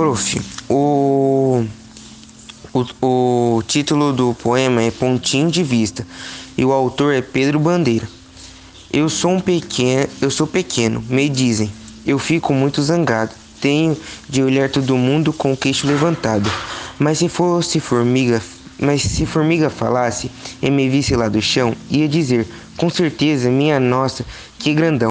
Prof, o, o, o título do poema é Pontinho de Vista e o autor é Pedro Bandeira. Eu sou um pequeno, eu sou pequeno, me dizem. Eu fico muito zangado. Tenho de olhar todo mundo com o queixo levantado. Mas se fosse formiga, mas se formiga falasse e me visse lá do chão, ia dizer, com certeza, minha nossa, que grandão.